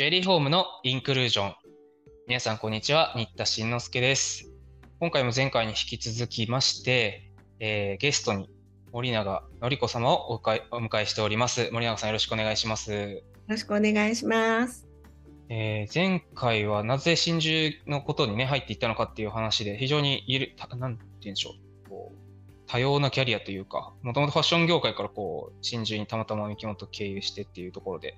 ジュエリーホームのインクルージョン。皆さん、こんにちは。新田慎之介です。今回も前回に引き続きまして、えー、ゲストに森永典子様をお迎えしております。森永さん、よろしくお願いします。よろしくお願いします。えー、前回はなぜ真珠のことにね、入っていったのかっていう話で、非常にいる、なんて言うんでしょう。こう多様なキャリアというか、もともとファッション業界からこう、真珠にたまたま三木本経由してっていうところで、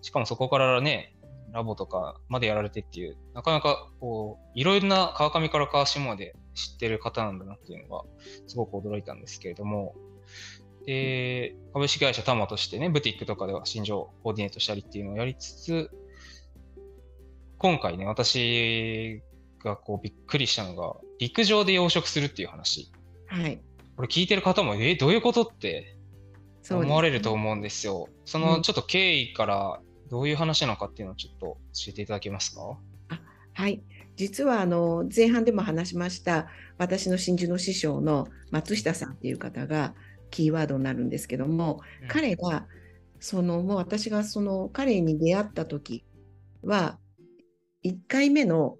しかもそこからね、ラボとかまでやられてっていう、なかなかこう、いろいろな川上から川下まで知ってる方なんだなっていうのが、すごく驚いたんですけれども、で、株式会社タマとしてね、ブティックとかでは新庄コーディネートしたりっていうのをやりつつ、今回ね、私がこうびっくりしたのが、陸上で養殖するっていう話。はい。これ聞いてる方も、え、どういうことって思われると思うんですよ。そのちょっと経緯からどういう話なのかっていうのをちょっと教えていただけますか？あはい。実はあの前半でも話しました私の真珠の師匠の松下さんっていう方がキーワードになるんですけども、うん、彼がそのもう私がその彼に出会った時は1回目の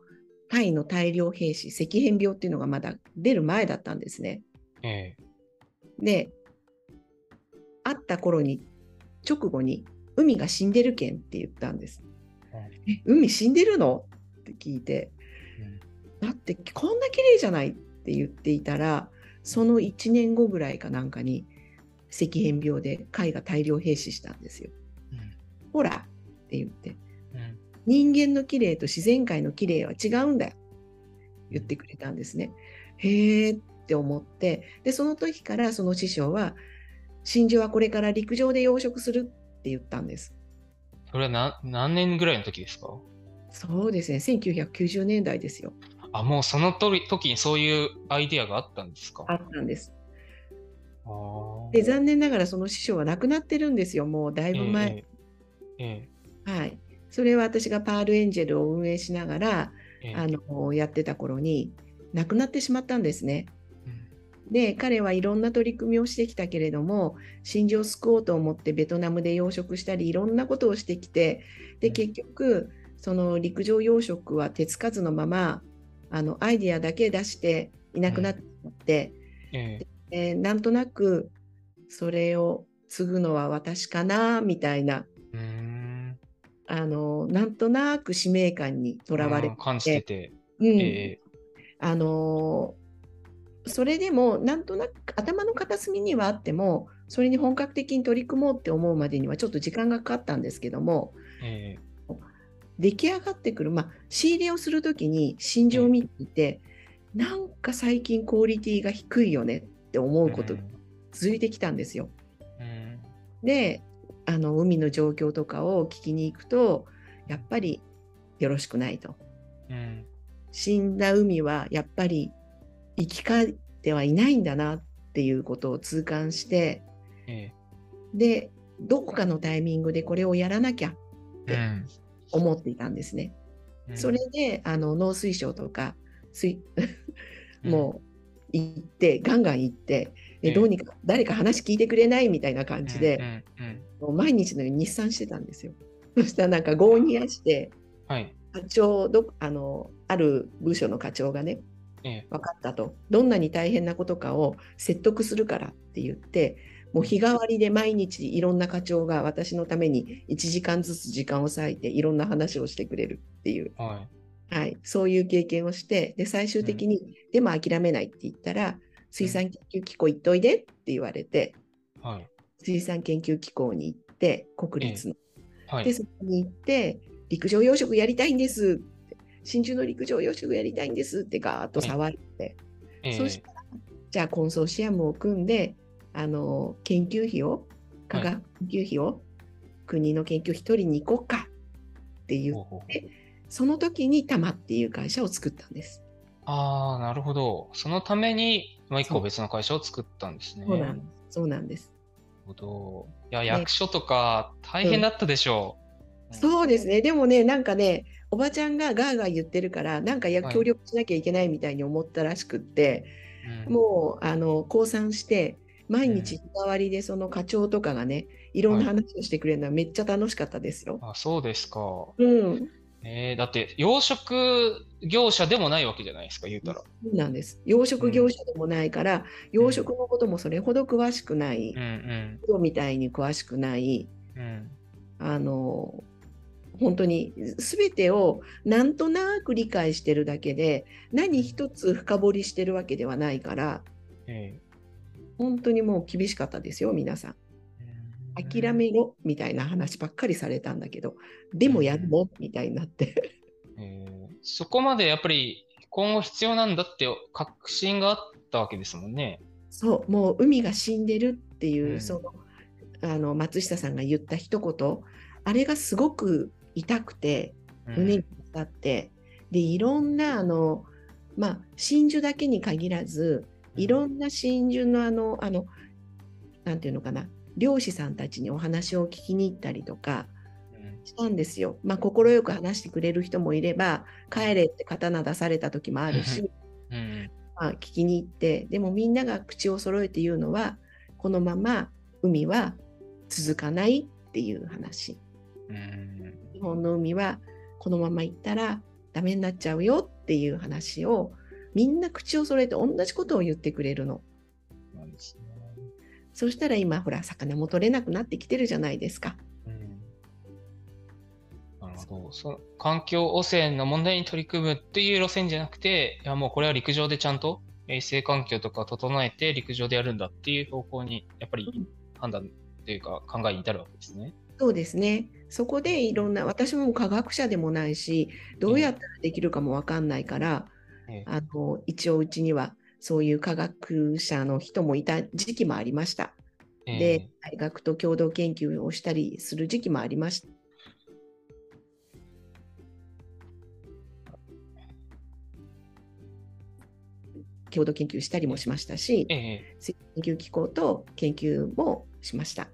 タイの大量兵士赤変病っていうのがまだ出る前だったんですね。ええ、で、会った頃に、直後に、海が死んでるけんって言ったんです。え、海死んでるの？って聞いて、うん、だってこんな綺麗じゃないって言っていたら、その1年後ぐらいかなんかに、赤変病で貝が大量閉止したんですよ。うん、ほらって言って、うん、人間の綺麗と自然界の綺麗は違うんだよ。言ってくれたんですね。へえって思ってでその時からその師匠は真珠はこれから陸上で養殖するって言ったんです。それは何何年ぐらいの時ですか？そうですね1990年代ですよ。あもうその時にそういうアイディアがあったんですか？あったんです。で残念ながらその師匠は亡くなってるんですよもうだいぶ前。えーえー、はい、それは私がパールエンジェルを運営しながら、えー、あのやってた頃に亡くなってしまったんですね。で彼はいろんな取り組みをしてきたけれども真珠を救おうと思ってベトナムで養殖したりいろんなことをしてきてで結局その陸上養殖は手つかずのままあのアイディアだけ出していなくなって、ええ。ー、なんとなくそれを継ぐのは私かなみたいなあのなんとなく使命感にとらわれて感じてて、うん。えー、あのそれでもなんとなく頭の片隅にはあってもそれに本格的に取り組もうって思うまでにはちょっと時間がかかったんですけども、えー、出来上がってくる、まあ、仕入れをする時に心情を見ていて、えー、なんか最近クオリティが低いよねって思うことが続いてきたんですよ。えー、であの海の状況とかを聞きに行くとやっぱりよろしくないと。死んだ海はやっぱり生き返ってはいないんだなっていうことを痛感して、ええ、でどこかのタイミングでこれをやらなきゃって思っていたんですね。うん、それであの農水省とか水もう行って、ガンガン行ってでどうにか誰か話聞いてくれないみたいな感じで、もう毎日のように日産してたんですよ。そしたらなんか業にやして、はい、課長どあのある部署の課長がね分かったと、どんなに大変なことかを説得するからって言ってもう日替わりで毎日いろんな課長が私のために1時間ずつ時間を割いていろんな話をしてくれるっていう、はい、はい、そういう経験をしてで最終的に、うん、でも諦めないって言ったら水産研究機構行っといでって言われて、はい、水産研究機構に行って国立の、はい、でそこに行って陸上養殖やりたいんです真珠の陸上養殖やりたいんですってガーッと騒いで、えー、そしたらじゃあコンソーシアムを組んであの研究費を科学研究費を国の研究費取りに行こうかって言って、その時にタマっていう会社を作ったんです。ああ、なるほど。そのために、もう一個別の会社を作ったんですね。そうなんです。そうなんです。なるほど。いや、役所とか大変だったでしょう。うん、そうですね。でもね、なんかね、おばちゃんがガーガー言ってるからなんかや協力しなきゃいけないみたいに思ったらしくって、はい、もうあの降参して毎日日替わりでその課長とかがね、いろんな話をしてくれるのはめっちゃ楽しかったですよ。あ、そうですか。うん。えー、だって、養殖業者でもないわけじゃないですか、言うたら。そうなんです。養殖業者でもないから、養殖のこともそれほど詳しくない、うんうん。みたいに詳しくない、うん。あの、本当に全てをなんとなく理解してるだけで、何一つ深掘りしてるわけではないから、え本当にもう厳しかったですよ、皆さん。ー諦。めろみたいな話ばっかりされたんだけど、でもやるの？みたいになって。えーそこまでやっぱり今後必要なんだって確信があったわけですもんね。そう、もう海が死んでるっていう、うんそのあの松下さんが言った一言、あれがすごく痛くて、うん。胸に当たって、でいろんなあの、まあ、真珠だけに限らず、いろんな真珠のあの、あのなんていうのかな、漁師さんたちにお話を聞きに行ったりとかうん。したんですよ。まあ、快く話してくれる人もいれば、帰れって刀出された時もあるし、うん。まあ、聞きに行ってでもみんなが口を揃えて言うのはこのまま海は続かないっていう話。うん日本の海はこのまま行ったらダメになっちゃうよっていう話をみんな口を揃えて同じことを言ってくれるの。なんですねそしたら今ほら魚も取れなくなってきてるじゃないですか。うん。なるほど。その環境汚染の問題に取り組むっていう路線じゃなくて、いやもうこれは陸上でちゃんと衛生環境とか整えて陸上でやるんだっていう方向にやっぱり判断というか考えに至るわけですね。そうですねそこでいろんな私も科学者でもないしどうやったらできるかもわかんないから、ええあの一応うちにはそういう科学者の人もいた時期もありました。えで、大学と共同研究をしたりする時期もありました。共同研究したりもしましたし研究機構と研究もしました。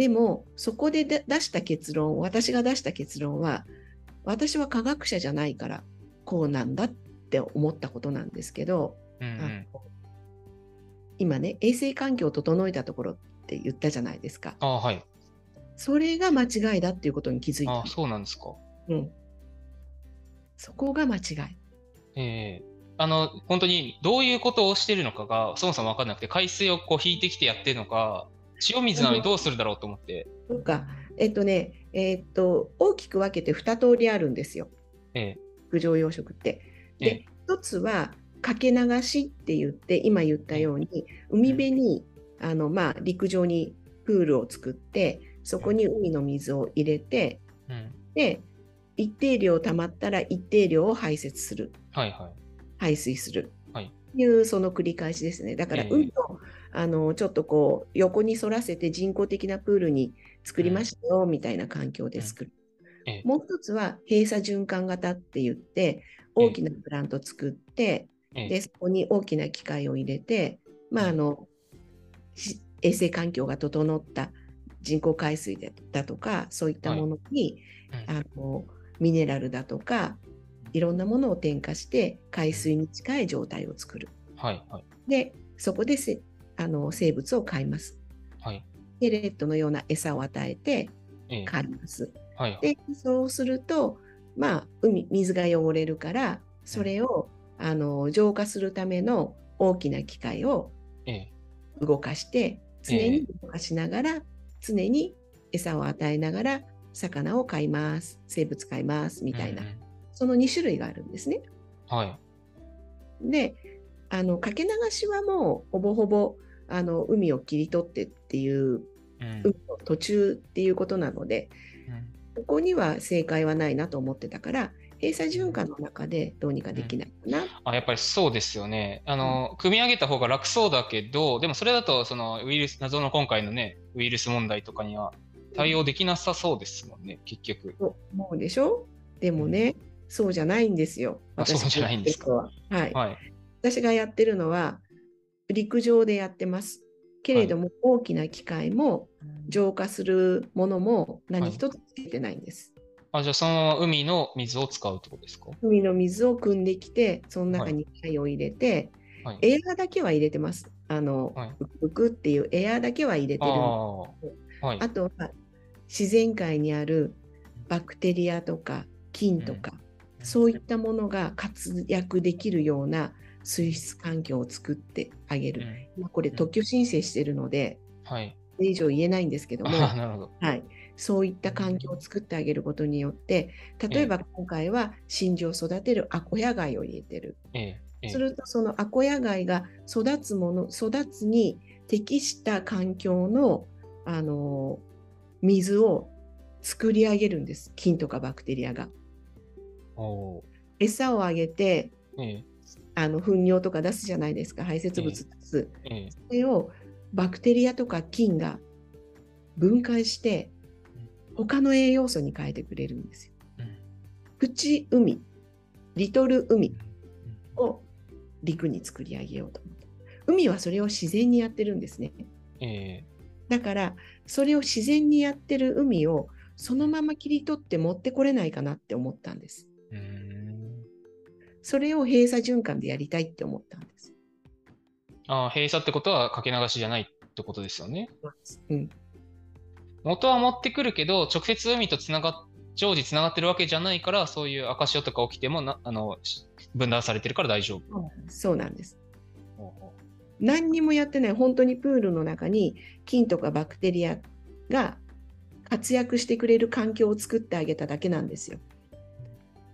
うんでも、そこで出出した結論、私が出した結論は、私は科学者じゃないからこうなんだって思ったことなんですけど、あうんうん。の今ね、衛生環境を整えたところって言ったじゃないですか。ああ、はい。それが間違いだっていうことに気づいたああ、。そうなんですか。うん、そこが間違い。ええあの、本当にどういうことをしてるのかがそもそも分かんなくて、海水をこう引いてきてやってるのか、塩水なのにどうするだろうと思って。とか、えっとね、えっと、大きく分けて2通りあるんですよ。ええ陸上養殖って。えで、一つはかけ流しって言って、今言ったように、海辺に、あの、まあ、陸上にプールを作って、そこに海の水を入れて、うん。で、一定量溜まったら一定量を排泄する。はいはい。排水する。はいいうその繰り返しですね。だからええ海を、あのちょっとこう横に反らせて人工的なプールに作りましたよ、みたいな環境で作る。ええもう一つは閉鎖循環型って言って大きなプラント作って、ええでそこに大きな機械を入れて、まあ、あのし衛生環境が整った人工海水でだとかそういったものに、うんあのミネラルだとかいろんなものを添加して海水に近い状態を作る。はいはい。でそこでせあの生物を飼います。はい。でレッドのような餌を与えてええ飼います。はい。でそうするとまあ海水が汚れるからそれをあの浄化するための大きな機械をええ動かして常に動かしながら、常に餌を与えながら魚を飼います生物飼いますみたいな、うんうんその2種類があるんですね。はい。であのかけ流しはもうほぼほぼあの海を切り取ってっていううん海の途中っていうことなのでうんここには正解はないなと思ってたから閉鎖循環の中でどうにかできないかな。あ、やっぱりそうですよね。あの、組み上げた方が楽そうだけど、でもそれだと、そのウイルス、謎の今回のね、ウイルス問題とかには対応できなさそうですもんね、結局。と思うでしょ？でもね、そうじゃないんですよ。あそうじゃないんです。はい。私がやってるのは陸上でやってます。けれども、大きな機械も浄化するものも何一つつけてないんです。あ、じゃあそのまま海の水を使うってことですか？海の水を汲んできて、その中に機械を入れて、はい。エアーだけは入れてます。あの、はい浮くっていうエアーだけは入れてあるあ。はい。あとは自然界にあるバクテリアとか菌とか、そういったものが活躍できるような水質環境を作ってあげる。うんまあ、これ特許申請してるので、はい。これ以上言えないんですけども。はい、そういった環境を作ってあげることによって、例えば今回は真珠を育てるアコヤ貝を入れてる。えするとそのアコヤ貝が育つもの、育つに適した環境の、あの水を作り上げるんです。菌とかバクテリアが。餌をあげて、ええ。あの糞尿とか出すじゃないですか、排泄物出す。ええ。それをバクテリアとか菌が分解して、他の栄養素に変えてくれるんですよ。うんプチ海、リトル海うんを陸に作り上げようと思って。海はそれを自然にやってるんですね。ええ。だから、それを自然にやってる海をそのまま切り取って持ってこれないかなって思ったんです。それを閉鎖循環でやりたいって思ったんです。ああ、閉鎖ってことはかけ流しじゃないってことですよね。うん、元は持ってくるけど、直接海とつながっ、常時つながってるわけじゃないから、そういう赤潮とか起きてもな、あの、し分断されてるから大丈夫。そうなんです。何にもやってない、本当にプールの中に菌とかバクテリアが活躍してくれる環境を作ってあげただけなんですよ。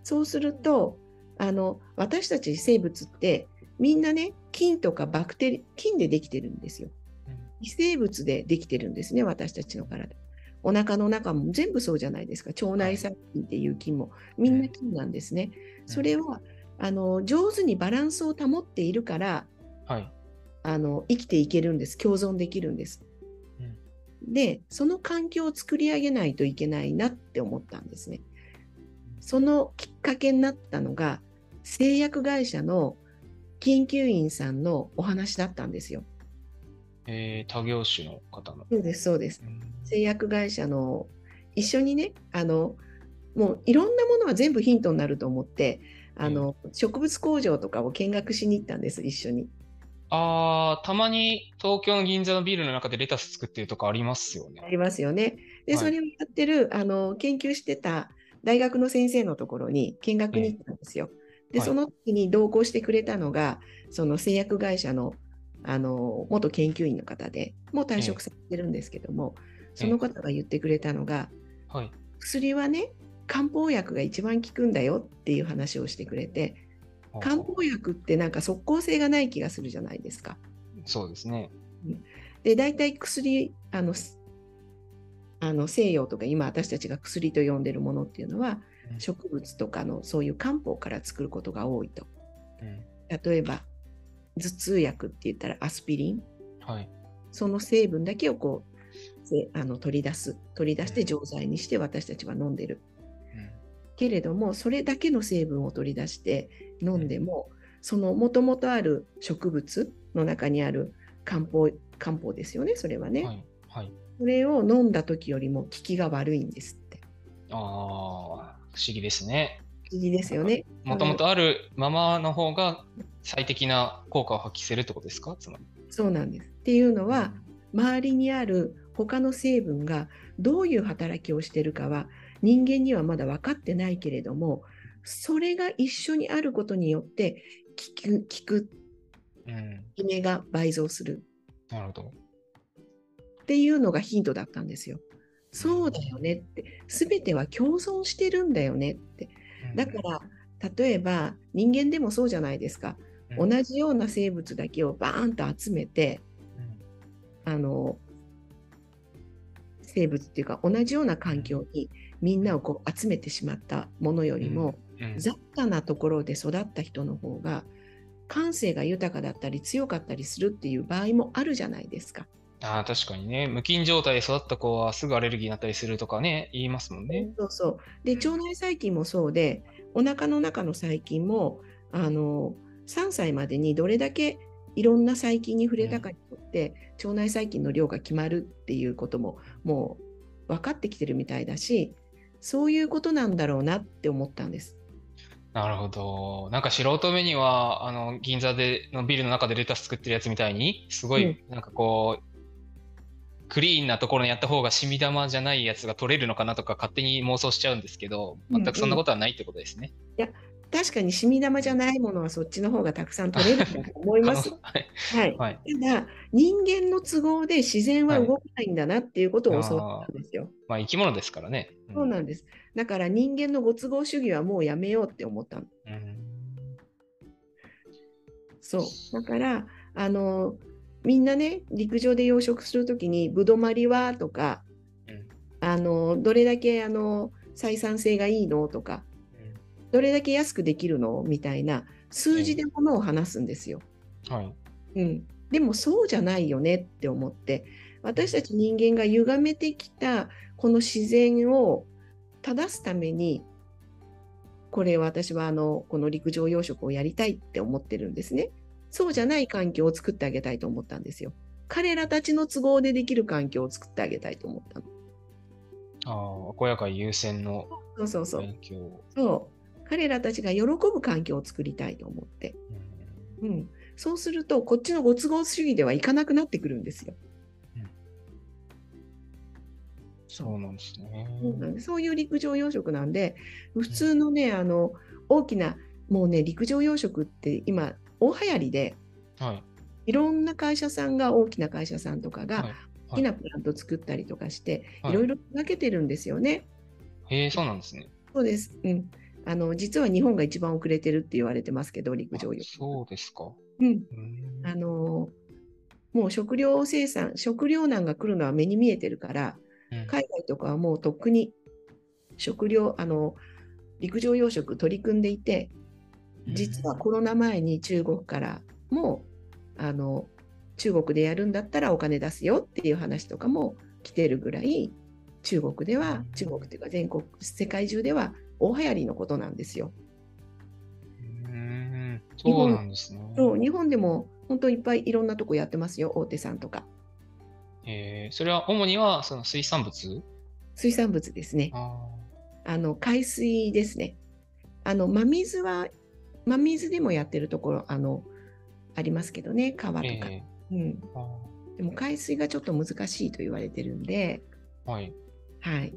そうすると、あの私たち生物ってみんなね、菌とかバクテリ菌でできてるんですよ。微生物でできてるんですね、私たちの体。お腹の中も全部そうじゃないですか。腸内細菌っていう菌もみんな菌なんですね。それはあの上手にバランスを保っているからはい。あの生きていけるんです。共存できるんです。で、その環境を作り上げないといけないなって思ったんですね。そのきっかけになったのが、製薬会社の研究員さんのお話だったんですよ。えー、他業種の方の。そうです、そうです。うん製薬会社の一緒にね、あの、もういろんなものは全部ヒントになると思って、あの、植物工場とかを見学しに行ったんです、一緒に。ああ、たまに東京の銀座のビルの中でレタス作ってるとかありますよねあ。りますよね。で、はいそれをやってる、あの、研究してた大学の先生のところに見学に行ったんですよ。いその時に同行してくれたのが、その製薬会社の、あの、元研究員の方で、もう退職されてるんですけども、その方が言ってくれたのが、はい。薬はね、漢方薬が一番効くんだよっていう話をしてくれて、漢方薬ってなんか即効性がない気がするじゃないですか。そうですね。で、大体薬、あの、すあの西洋とか今私たちが薬と呼んでるものっていうのはうん植物とかのそういう漢方から作ることが多いと。うん例えば頭痛薬って言ったらアスピリン、はい。その成分だけをこうせあの取り出す、取り出して錠剤にして私たちは飲んでる。うんけれども、それだけの成分を取り出して飲んでも、そのもともとある植物の中にある漢方漢方ですよね、それはね。はい。はい。それを飲んだ時よりも効きが悪いんですって。ああ、不思議ですね。不思議ですよね。もともとあるままの方が最適な効果を発揮するってことですか？つまり。そうなんです。っていうのは、周りにある他の成分がどういう働きをしているかは人間にはまだ分かってないけれども、それが一緒にあることによって効く、効く、うん。効き目が倍増するなるほど。っていうのがヒントだったんですよ。そうだよねって、すべては共存してるんだよねって。だから、例えば人間でもそうじゃないですか。うん同じような生物だけをバーンと集めて、あの生物っていうか同じような環境にみんなをこう集めてしまったものよりも、雑多なところで育った人の方が感性が豊かだったり強かったりするっていう場合もあるじゃないですか。ああ、確かにね。無菌状態で育った子はすぐアレルギーになったりするとかね、言いますもんね。そうそうで腸内細菌もそうでお腹の中の細菌もあの3歳までにどれだけいろんな細菌に触れたかによって、腸内細菌の量が決まるっていうことももう分かってきてるみたいだしそういうことなんだろうなって思ったんです。なるほど。なんか素人目には、あの、銀座でのビルの中でレタス作ってるやつみたいに、すごい、なんかこう、クリーンなところにやった方が染み玉じゃないやつが取れるのかなとか勝手に妄想しちゃうんですけど、全くそんなことはないってことですね。いや、確かに染み玉じゃないものはそっちの方がたくさん取れると思います。はい。はい。はい。ただ、人間の都合で自然は動かないんだなっていうことを教わったんですよ。まあ生き物ですからね。んそうなんです。だから人間のご都合主義はもうやめようって思ったの。うんそう。だから、あの、みんなね、陸上で養殖するときに、ぶどまりはとか、うんあの、どれだけあの採算性がいいのとか、どれだけ安くできるの？みたいな数字でものを話すんですよ。はい。うん、でもそうじゃないよね？って思って私たち人間が歪めてきたこの自然を正すためにこれ私はあのこの陸上養殖をやりたいって思ってるんですね。そうじゃない環境を作ってあげたいと思ったんですよ。彼らたちの都合でできる環境を作ってあげたいと思ったの。ああ、小屋会優先のそうそうそう。そう彼らたちが喜ぶ環境を作りたいと思って。うんうん、そうするとこっちのご都合主義ではいかなくなってくるんですよ。そうなんですね。そうなんですそういう陸上養殖なんで、普通のね、あの大きな、もうね、陸上養殖って今、大流行りで、はい。いろんな会社さんが、大きな会社さんとかはいが、大きなプラント作ったりとかして、はいいろいろ手がけてるんですよね。へえ、そうなんですね。そうです。うん。あの実は日本が一番遅れてるって言われてますけど、陸上養あ殖。そうですか。うん。うんあのもう食料生産、食料難が来るのは目に見えてるから、うん海外とかはもうとっくに食料、あの陸上養殖取り組んでいて、実はコロナ前に中国からもあの中国でやるんだったらお金出すよっていう話とかも来てるぐらい中国ではうん中国っていうか全国世界中では大流行りのことなんですよ。うんそうなんですね。そう日本でも本当いっぱいいろんなとこやってますよ大手さんとか。えーそれは主にはその水産物？水産物ですね。ああの海水ですね。あの真水は真水でもやってるところあのありますけどね川とか、ーえ。うん、でも海水がちょっと難しいと言われてるんで。ーはい。はい。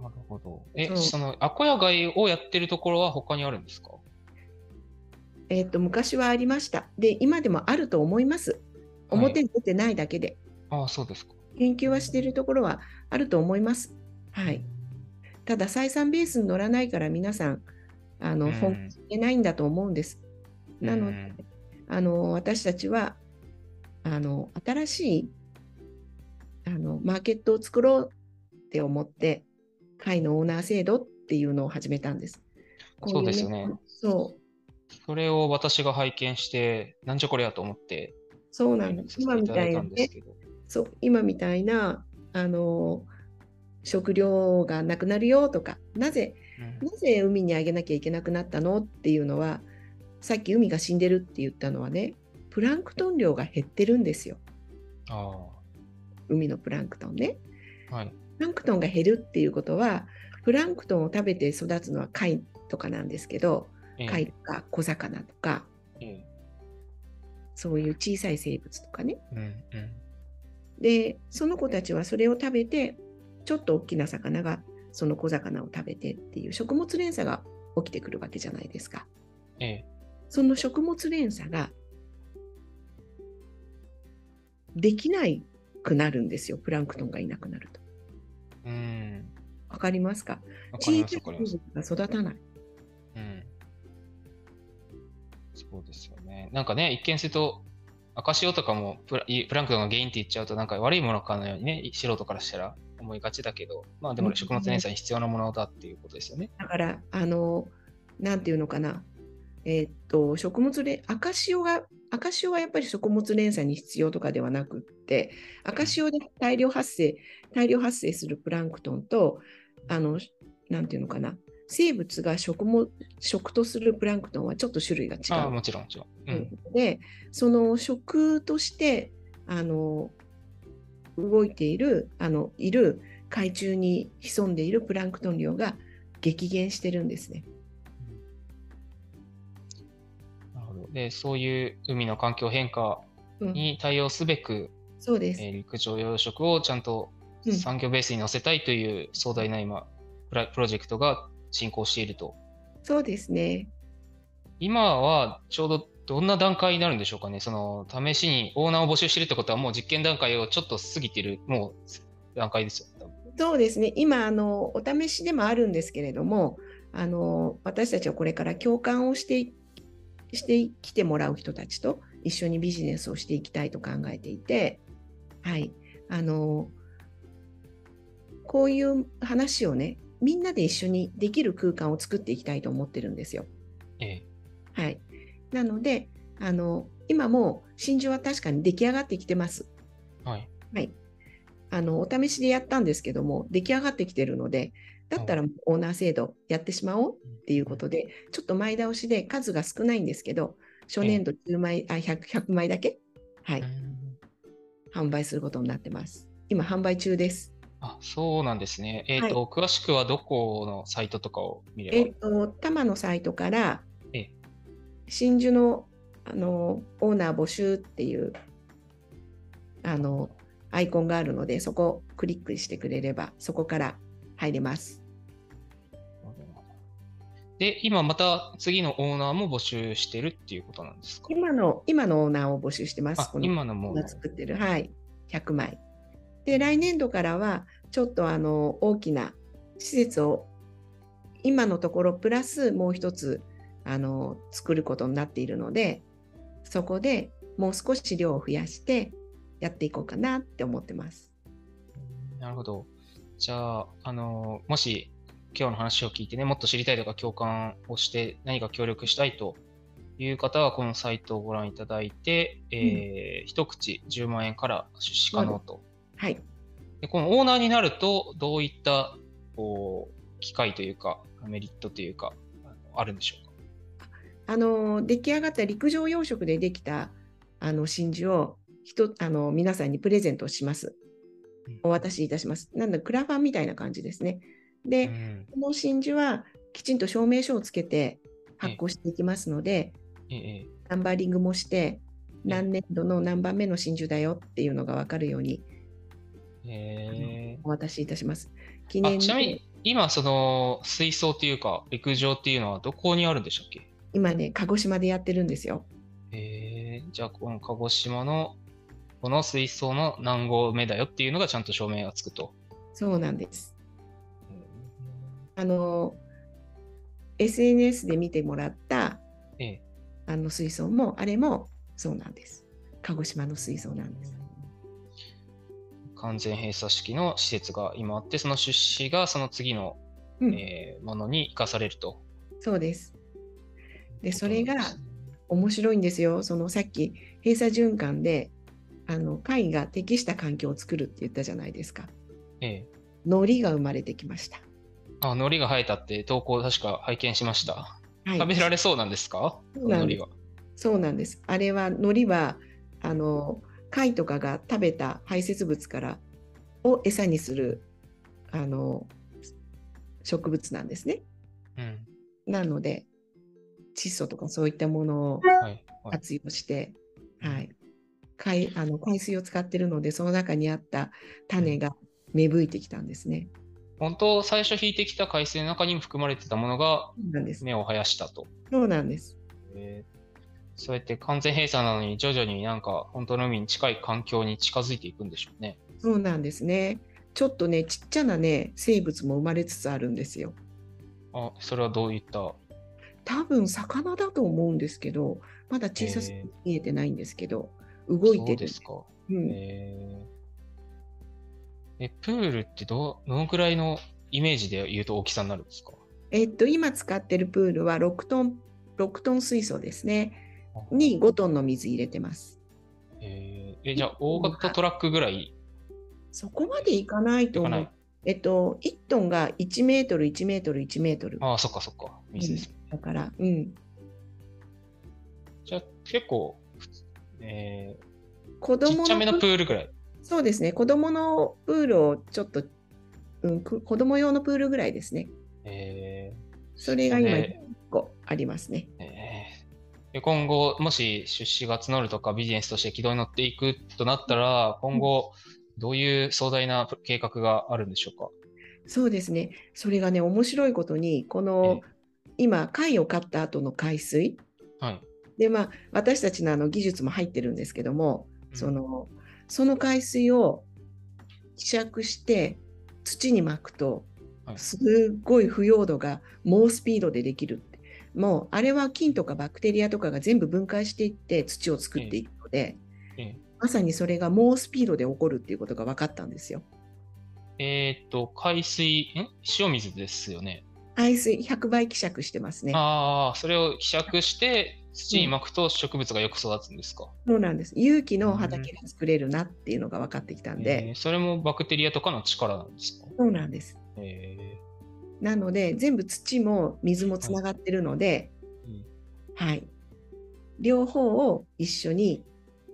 なるほど。え、そのアコヤ貝をやってるところは他にあるんですか？えっと昔はありました。で今でもあると思います。表に出てないだけで、ああ、そうですか。研究はしているところはあると思います。はい。ただ採算ベースに乗らないから皆さんあの、うん本気でないんだと思うんですなので、うんあの私たちはあの新しいあのマーケットを作ろうって思って会のオーナー制度っていうのを始めたんです。こいそうですよね。そうそれを私が拝見して、なんじゃこれやと思って、そうなんです。今みただいなね。そう今みたいなあの食料がなくなるよとかなぜうんなぜ海にあげなきゃいけなくなったの？っていうのはさっき海が死んでるって言ったのはねプランクトン量が減ってるんですよ。あ海のプランクトンね。あ、はい。プランクトンが減るっていうことはプランクトンを食べて育つのは貝とかなんですけどええ。貝とか小魚とかええ。そういう小さい生物とかね。うんうん。でその子たちはそれを食べてちょっと大きな魚がその小魚を食べてっていう食物連鎖が起きてくるわけじゃないですかええその食物連鎖ができないくなるんですよプランクトンがいなくなるとうん。わかりますか？わかり小ます、わかります。さい生物が育たないうん。そうですよね。なんかね、一見すると、赤潮とかもプラいプランクトンが原因って言っちゃうと、なんか悪いものかのようにね、素人からしたら思いがちだけど、まあでうんも食物連鎖に必要なものだっていうことですよね。だから、あの、なんていうのかな、えーっと、食物連、赤潮が、赤潮はやっぱり食物連鎖に必要とかではなくって、赤潮で大量発生、大量発生するプランクトンと、あの、なんていうのかな、生物が食も食とするプランクトンはちょっと種類が違ああ、うもちろん、もちろん。うん。ので、その食として、あの、動いている、あの、いる海中に潜んでいるプランクトン量が激減してるんですね。で、そういう海の環境変化うんに対応すべく、そうです。えー陸上養殖をちゃんとうん産業ベースに乗せたいという壮大な今、プラプロジェクトが進行していると。そうですね。今はちょうどどんな段階になるんでしょうかね。その試しにオーナーを募集してるってことはもう実験段階をちょっと過ぎてる、もう段階ですよ。そうですね。今、あの、お試しでもあるんですけれども、あの、私たちはこれから共感をして、してきてもらう人たちと一緒にビジネスをしていきたいと考えていて、はい。あの、こういう話をね、みんなで一緒にできる空間を作っていきたいと思ってるんですよ。ええ。はい。なので、あの、今も真珠は確かに出来上がってきてます。はい。はい。あの、お試しでやったんですけども、出来上がってきてるので、だったらオーナー制度やってしまおうっていうことで、ちょっと前倒しで数が少ないんですけど、初年度10枚、あ、100、100枚だけ、はい、販売することになってます。今、販売中です。あ、そうなんですね。えっ、と、詳しくはどこのサイトとかを見れば？えっと、多摩のサイトからええ、真珠の、あの、オーナー募集っていう、あの、アイコンがあるので、そこをクリックしてくれれば、そこから入れます。で、今また次のオーナーも募集してるっていうことなんですか？今の、今のオーナーを募集してます。の今のも作ってる、はい、100枚。で、来年度からは、ちょっとあの大きな施設を、今のところプラスもう一つあの作ることになっているので、そこでもう少し量を増やしてやっていこうかなって思ってます。なるほど。じゃあ、あの、もし今日の話を聞いてね、もっと知りたいとか共感をして何か協力したいという方は、このサイトをご覧いただいて、えー一口10万円から出資可能と。はい。でこのオーナーになると、どういったこう機会というか、メリットというか、あるんでしょうか？あの出来上がった陸上養殖でできたあの真珠を人あの皆さんにプレゼントしますうん。お渡しいたします。なんだ、クラファンみたいな感じですね。で、うんこの真珠はきちんと証明書をつけて発行していきますので、ええナンバーリングもして、何年度の何番目の真珠だよっていうのが分かるようにええお渡しいたします。記あ念でちなみに、今、その水槽っていうか、陸上っていうのはどこにあるんでしたっけ？今ね、鹿児島でやってるんですよ。えー、じゃあ、この鹿児島のこの水槽の何号目だよっていうのがちゃんと証明がつくと。そうなんです。あの、SNS で見てもらったええあの水槽も、あれもそうなんです。鹿児島の水槽なんです。完全閉鎖式の施設が今あって、その出資がその次の、うん、えーものに生かされると。そうです。で、それが面白いんですよ。そのさっき閉鎖循環で、あの貝が適した環境を作るって言ったじゃないですか。ええ海苔が生まれてきました。あ、海苔が生えたって投稿確か拝見しました。はい、食べられそうなんですか？海苔は。そうなんです。あれは海苔はあの貝とかが食べた排泄物からを餌にするあの植物なんですね。うん。なので窒素とかそういったものをはい。はい、活用して、はい、海あの海水を使ってるのでその中にあった種が芽吹いてきたんですね。本当、最初引いてきた海水の中にも含まれてたものがそうなんです。根を生やしたと。そうなんです。えーそうやって完全閉鎖なのに徐々になんか本当の海に近い環境に近づいていくんでしょうね。そうなんですね。ちょっとねちっちゃなね生物も生まれつつあるんですよ。あ、それはどういった多分魚だと思うんですけど、まだ小さすぎて見えてないんですけど、動いてる。ですか。うんえーえ、プールってどどのくらいのイメージで言うと大きさになるんですか？えっと、今使ってるプールは6トン、6トン水槽ですね。に5トンの水入れてます。えーえ、じゃあ大型トラックぐらい？そこまでいかないと思。うえっと、1トンが1メートル、1メートル、1メートル。ああ、そっかそっか。水です。だから、うん。じゃあ結構、え子ーち供っちゃめののプールぐらい。そうですね。子供のプールをちょっと、うん、く子供用のプールぐらいですね。えそれが今それ1個ありますね。ーえーで今後、もし出資が募るとかビジネスとして軌道に乗っていくとなったら、今後、どういう壮大な計画があるんでしょうか？そうですね。それがね、面白いことに、この今、貝を飼った後の海水。はい。で、まあ、私たちのあの技術も入ってるんですけども、うんその、その海水を希釈して土にまくとはい、すっごい腐葉土が猛スピードでできるって。もう、あれは菌とかバクテリアとかが全部分解していって土を作っていくので、ええまさにそれが猛スピードで起こるっていうことが分かったんですよ。えーっと、海水、ん？塩水ですよね。海水100倍希釈してますね。ああ、それを希釈して土に巻くと植物がよく育つんですか？そうなんです。有機の畑が作れるなっていうのが分かってきたんえで、ーそれもバクテリアとかの力なんですか？そうなんです。えなので、全部土も水もつながってるので、うんはい。両方を一緒に、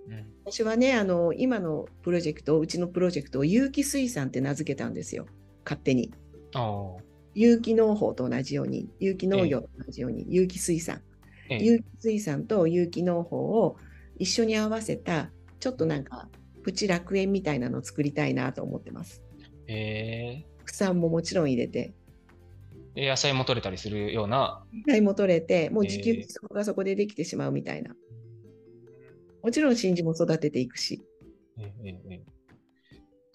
ーうん私はね、あの、今のプロジェクト、うちのプロジェクトを有機水産って名付けたんですよ。勝手に。ああ、有機農法と同じように、有機農業と同じように、有機水産。ええ有機水産と有機農法を一緒に合わせた、ちょっとなんか、プチ楽園みたいなのを作りたいなと思ってます。え副産ももちろん入れて、野菜も取れたりするような？野菜も取れて、もう自給えー自足がそこでできてしまうみたいな。もちろん真珠も育てていくし。ええええ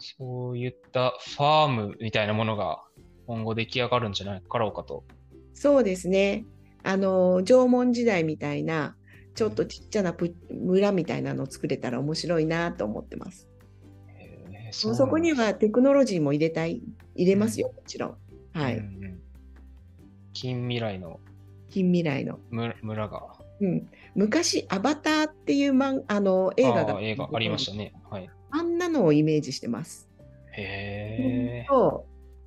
そういったファームみたいなものが今後出来上がるんじゃない？かろうかと。そうですね。あの、縄文時代みたいな、ちょっとちっちゃなプ村みたいなのを作れたら面白いなと思ってます。えーそこにははテクノロジーも入れたい、入れますよ、もちろん。はい。うんうん近未来の近未来の。村村が。うん、昔、アバターっていうマンあの映画が映画ありましたね。はい。あんなのをイメージしてます。へえ。と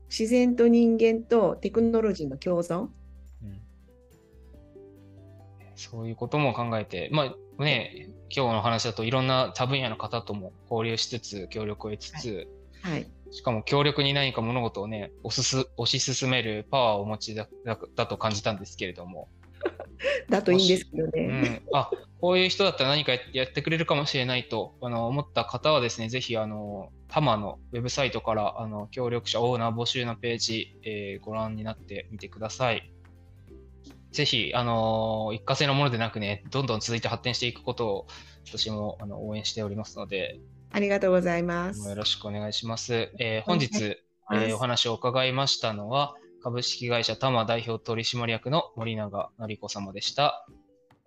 自然と人間とテクノロジーの共存？うんそういうことも考えて、まあね、今日の話だといろんな多分野の方とも交流しつつ、協力を得つつ、はい。しかも強力に何か物事をね、推す推し進めるパワーをお持ちだだだと感じたんですけれども、だといいんですけどうね。ん、あこういう人だったら何かやってくれるかもしれないとあの思った方はですね、ぜひあの多摩のウェブサイトからあの協力者オーナー募集のページ、えーご覧になってみてください。ぜひ、あの一過性のものでなくね、どんどん続いて発展していくことを私もあの応援しておりますので、ありがとうございます。よろしくお願いします。えー本日、はいえーお話を伺いましたのは、株式会社多摩代表取締役の森永典子様でした。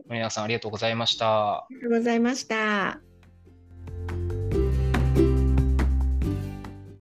森永さん、ありがとうございました。ありがとうございました。